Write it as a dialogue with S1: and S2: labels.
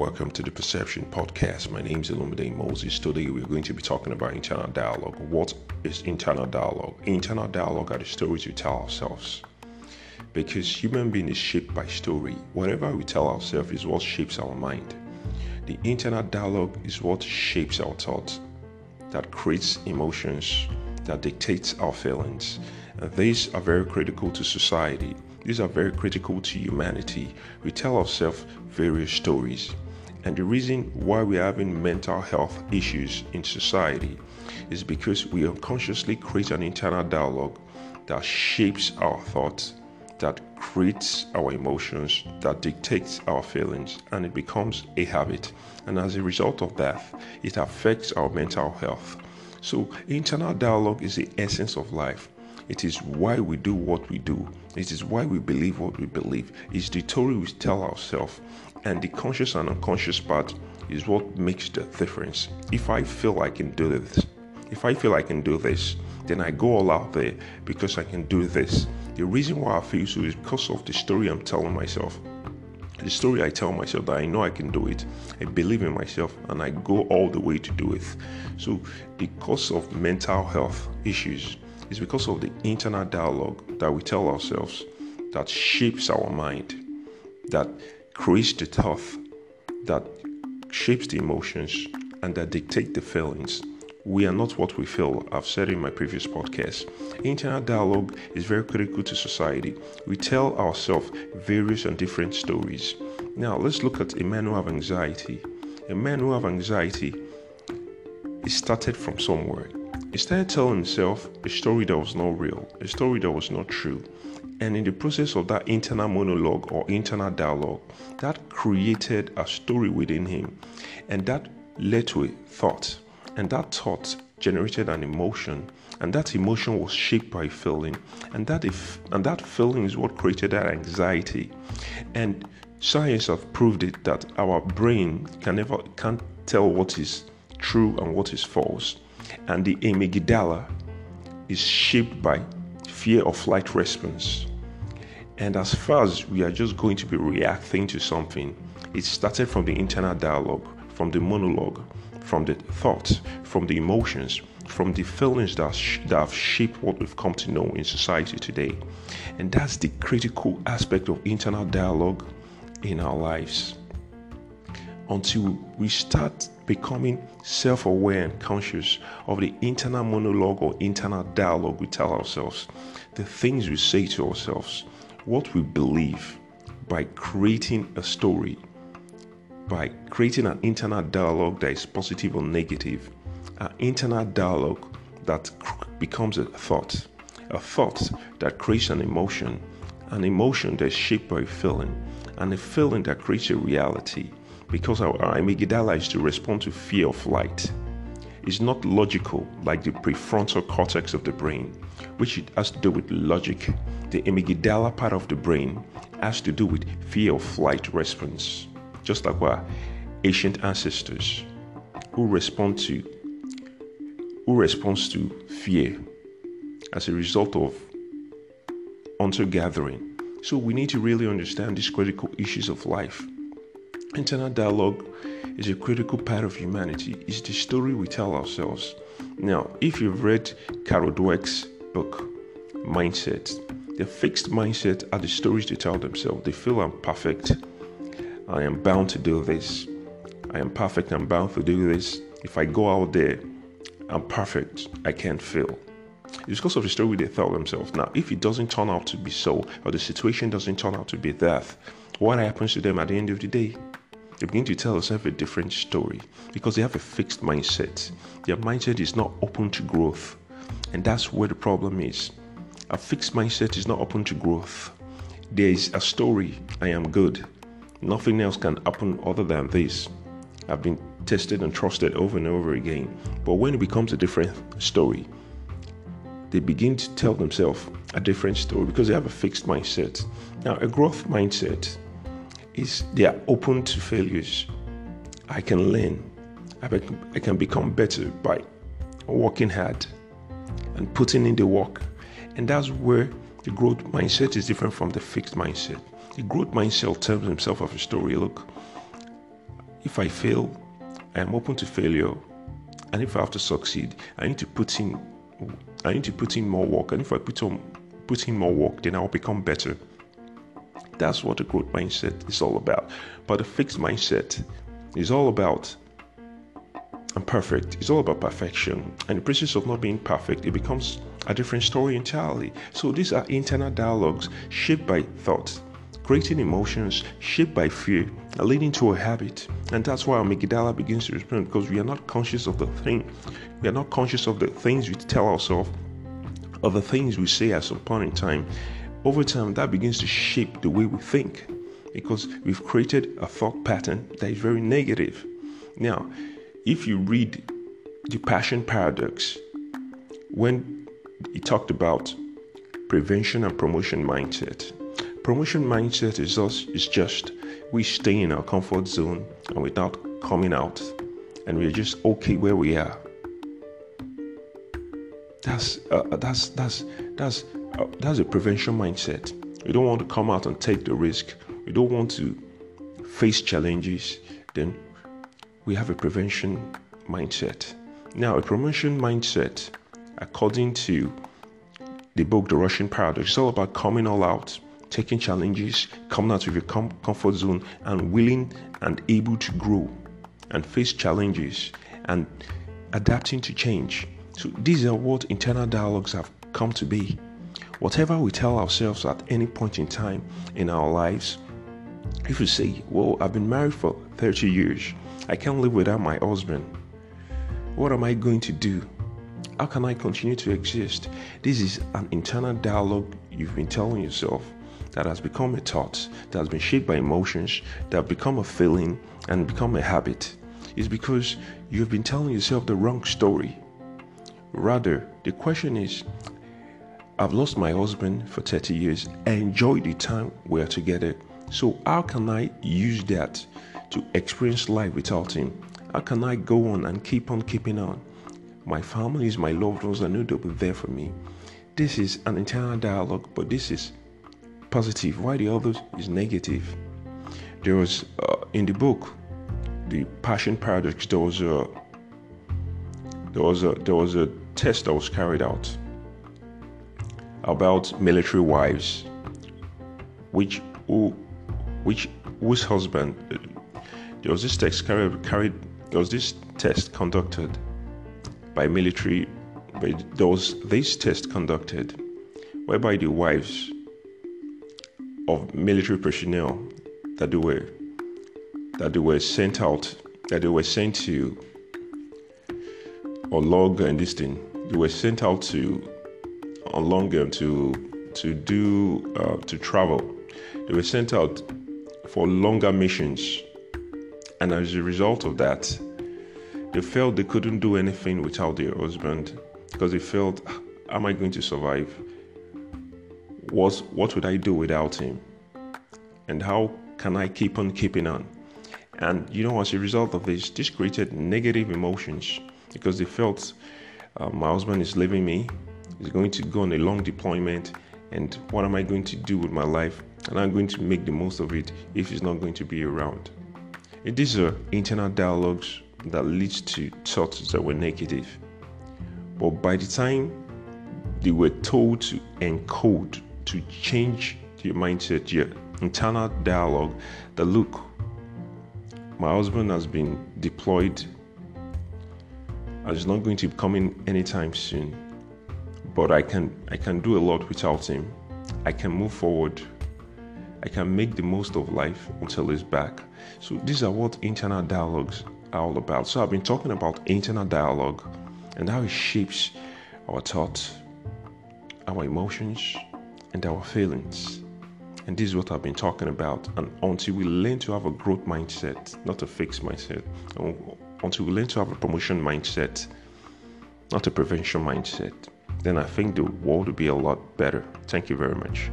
S1: Welcome to the Perception Podcast. My name is Illuminating Moses. Today we're going to be talking about internal dialogue. What is internal dialogue? Internal dialogue are the stories we tell ourselves. Because human being is shaped by story. Whatever we tell ourselves is what shapes our mind. The internal dialogue is what shapes our thoughts, that creates emotions, that dictates our feelings. And these are very critical to society. These are very critical to humanity. We tell ourselves various stories. And the reason why we're having mental health issues in society is because we unconsciously create an internal dialogue that shapes our thoughts, that creates our emotions, that dictates our feelings, and it becomes a habit. And as a result of that, it affects our mental health. So, internal dialogue is the essence of life. It is why we do what we do. It is why we believe what we believe. It's the story we tell ourselves. And the conscious and unconscious part is what makes the difference. If I feel I can do this, if I feel I can do this, then I go all out there because I can do this. The reason why I feel so is because of the story I'm telling myself. The story I tell myself that I know I can do it, I believe in myself, and I go all the way to do it. So, the cause of mental health issues is because of the internal dialogue that we tell ourselves that shapes our mind, that creates the thought that shapes the emotions and that dictate the feelings. We are not what we feel. I've said in my previous podcast. Internal dialogue is very critical to society. We tell ourselves various and different stories. Now, let's look at a man who have anxiety. A man who have anxiety is started from somewhere. He started telling himself a story that was not real, a story that was not true. And in the process of that internal monologue or internal dialogue, that created a story within him. And that led to a thought. And that thought generated an emotion. And that emotion was shaped by feeling. And that if and that feeling is what created that anxiety. And science have proved it that our brain can never can't tell what is true and what is false. And the amygdala is shaped by fear of flight response. And as far as we are just going to be reacting to something, it started from the internal dialogue, from the monologue, from the thoughts, from the emotions, from the feelings that, that have shaped what we've come to know in society today. And that's the critical aspect of internal dialogue in our lives. Until we start becoming self aware and conscious of the internal monologue or internal dialogue we tell ourselves, the things we say to ourselves, what we believe by creating a story, by creating an internal dialogue that is positive or negative, an internal dialogue that becomes a thought, a thought that creates an emotion, an emotion that's shaped by a feeling, and a feeling that creates a reality because our, amygdala is to respond to fear of flight It's not logical like the prefrontal cortex of the brain, which has to do with logic. The amygdala part of the brain has to do with fear of flight response, just like our ancient ancestors who respond to who responds to fear as a result of hunter gathering. So we need to really understand these critical issues of life. Internal dialogue is a critical part of humanity. It's the story we tell ourselves. Now, if you've read Carol Dweck's book, Mindset, the fixed mindset are the stories they tell themselves. They feel I'm perfect. I am bound to do this. I am perfect. I'm bound to do this. If I go out there, I'm perfect. I can't fail. It's because of the story they tell themselves. Now, if it doesn't turn out to be so, or the situation doesn't turn out to be that, what happens to them at the end of the day? They begin to tell themselves a different story because they have a fixed mindset. Their mindset is not open to growth. And that's where the problem is. A fixed mindset is not open to growth. There is a story I am good. Nothing else can happen other than this. I've been tested and trusted over and over again. But when it becomes a different story, they begin to tell themselves a different story because they have a fixed mindset. Now, a growth mindset is they are open to failures. I can learn. I can become better by working hard and putting in the work. And that's where the growth mindset is different from the fixed mindset. The growth mindset tells himself of a story look, if I fail, I am open to failure. And if I have to succeed, I need to put in I need to put in more work. And if I put on put in more work, then I'll become better. That's what a growth mindset is all about. But a fixed mindset is all about I'm perfect. It's all about perfection. And the process of not being perfect, it becomes a different story entirely. So these are internal dialogues shaped by thoughts, creating emotions shaped by fear, leading to a habit. And that's why our amygdala begins to respond because we are not conscious of the thing. We are not conscious of the things we tell ourselves, of the things we say at some point in time over time that begins to shape the way we think because we've created a thought pattern that is very negative. Now, if you read the passion paradox, when he talked about prevention and promotion mindset, promotion mindset is us is just we stay in our comfort zone and without coming out, and we're just okay where we are. That's uh, that's that's that's uh, Uh, that's a prevention mindset. We don't want to come out and take the risk. We don't want to face challenges. Then we have a prevention mindset. Now, a promotion mindset, according to the book The Passion Paradox, is all about coming all out, taking challenges, coming out of your com- comfort zone, and willing and able to grow and face challenges and adapting to change. So, these are what internal dialogues have come to be. Whatever we tell ourselves at any point in time in our lives, if you say, Well, I've been married for 30 years, I can't live without my husband, what am I going to do? How can I continue to exist? This is an internal dialogue you've been telling yourself that has become a thought, that has been shaped by emotions, that have become a feeling and become a habit. It's because you've been telling yourself the wrong story. Rather, the question is I've lost my husband for 30 years. I enjoyed the time we're together. So, how can I use that to experience life without him? How can I go on and keep on keeping on? My family is my loved ones. I know they'll be there for me. This is an internal dialogue, but this is positive. Why the other is negative? There was uh, in the book, the Passion Paradox. There was a there was a there was a test that was carried out about military wives, which who, which whose husband uh, there was this test carried, carried there was this test conducted by military by, there was this test conducted whereby the wives of military personnel that they were that they were sent out that they were sent to or log and this thing they were sent out to on longer to to do uh, to travel. They were sent out for longer missions, and as a result of that, they felt they couldn't do anything without their husband because they felt, "Am I going to survive? What what would I do without him? And how can I keep on keeping on?" And you know, as a result of this, this created negative emotions because they felt uh, my husband is leaving me is going to go on a long deployment and what am I going to do with my life? And I'm going to make the most of it if he's not going to be around. And these are internal dialogues that leads to thoughts that were negative. But by the time they were told to encode, to change your mindset, your internal dialogue, that look, my husband has been deployed and is not going to be coming anytime soon but I can I can do a lot without him. I can move forward. I can make the most of life until he's back. So these are what internal dialogues are all about. So I've been talking about internal dialogue and how it shapes our thoughts, our emotions, and our feelings. And this is what I've been talking about. And until we learn to have a growth mindset, not a fixed mindset, until we learn to have a promotion mindset, not a prevention mindset, then I think the world would be a lot better. Thank you very much.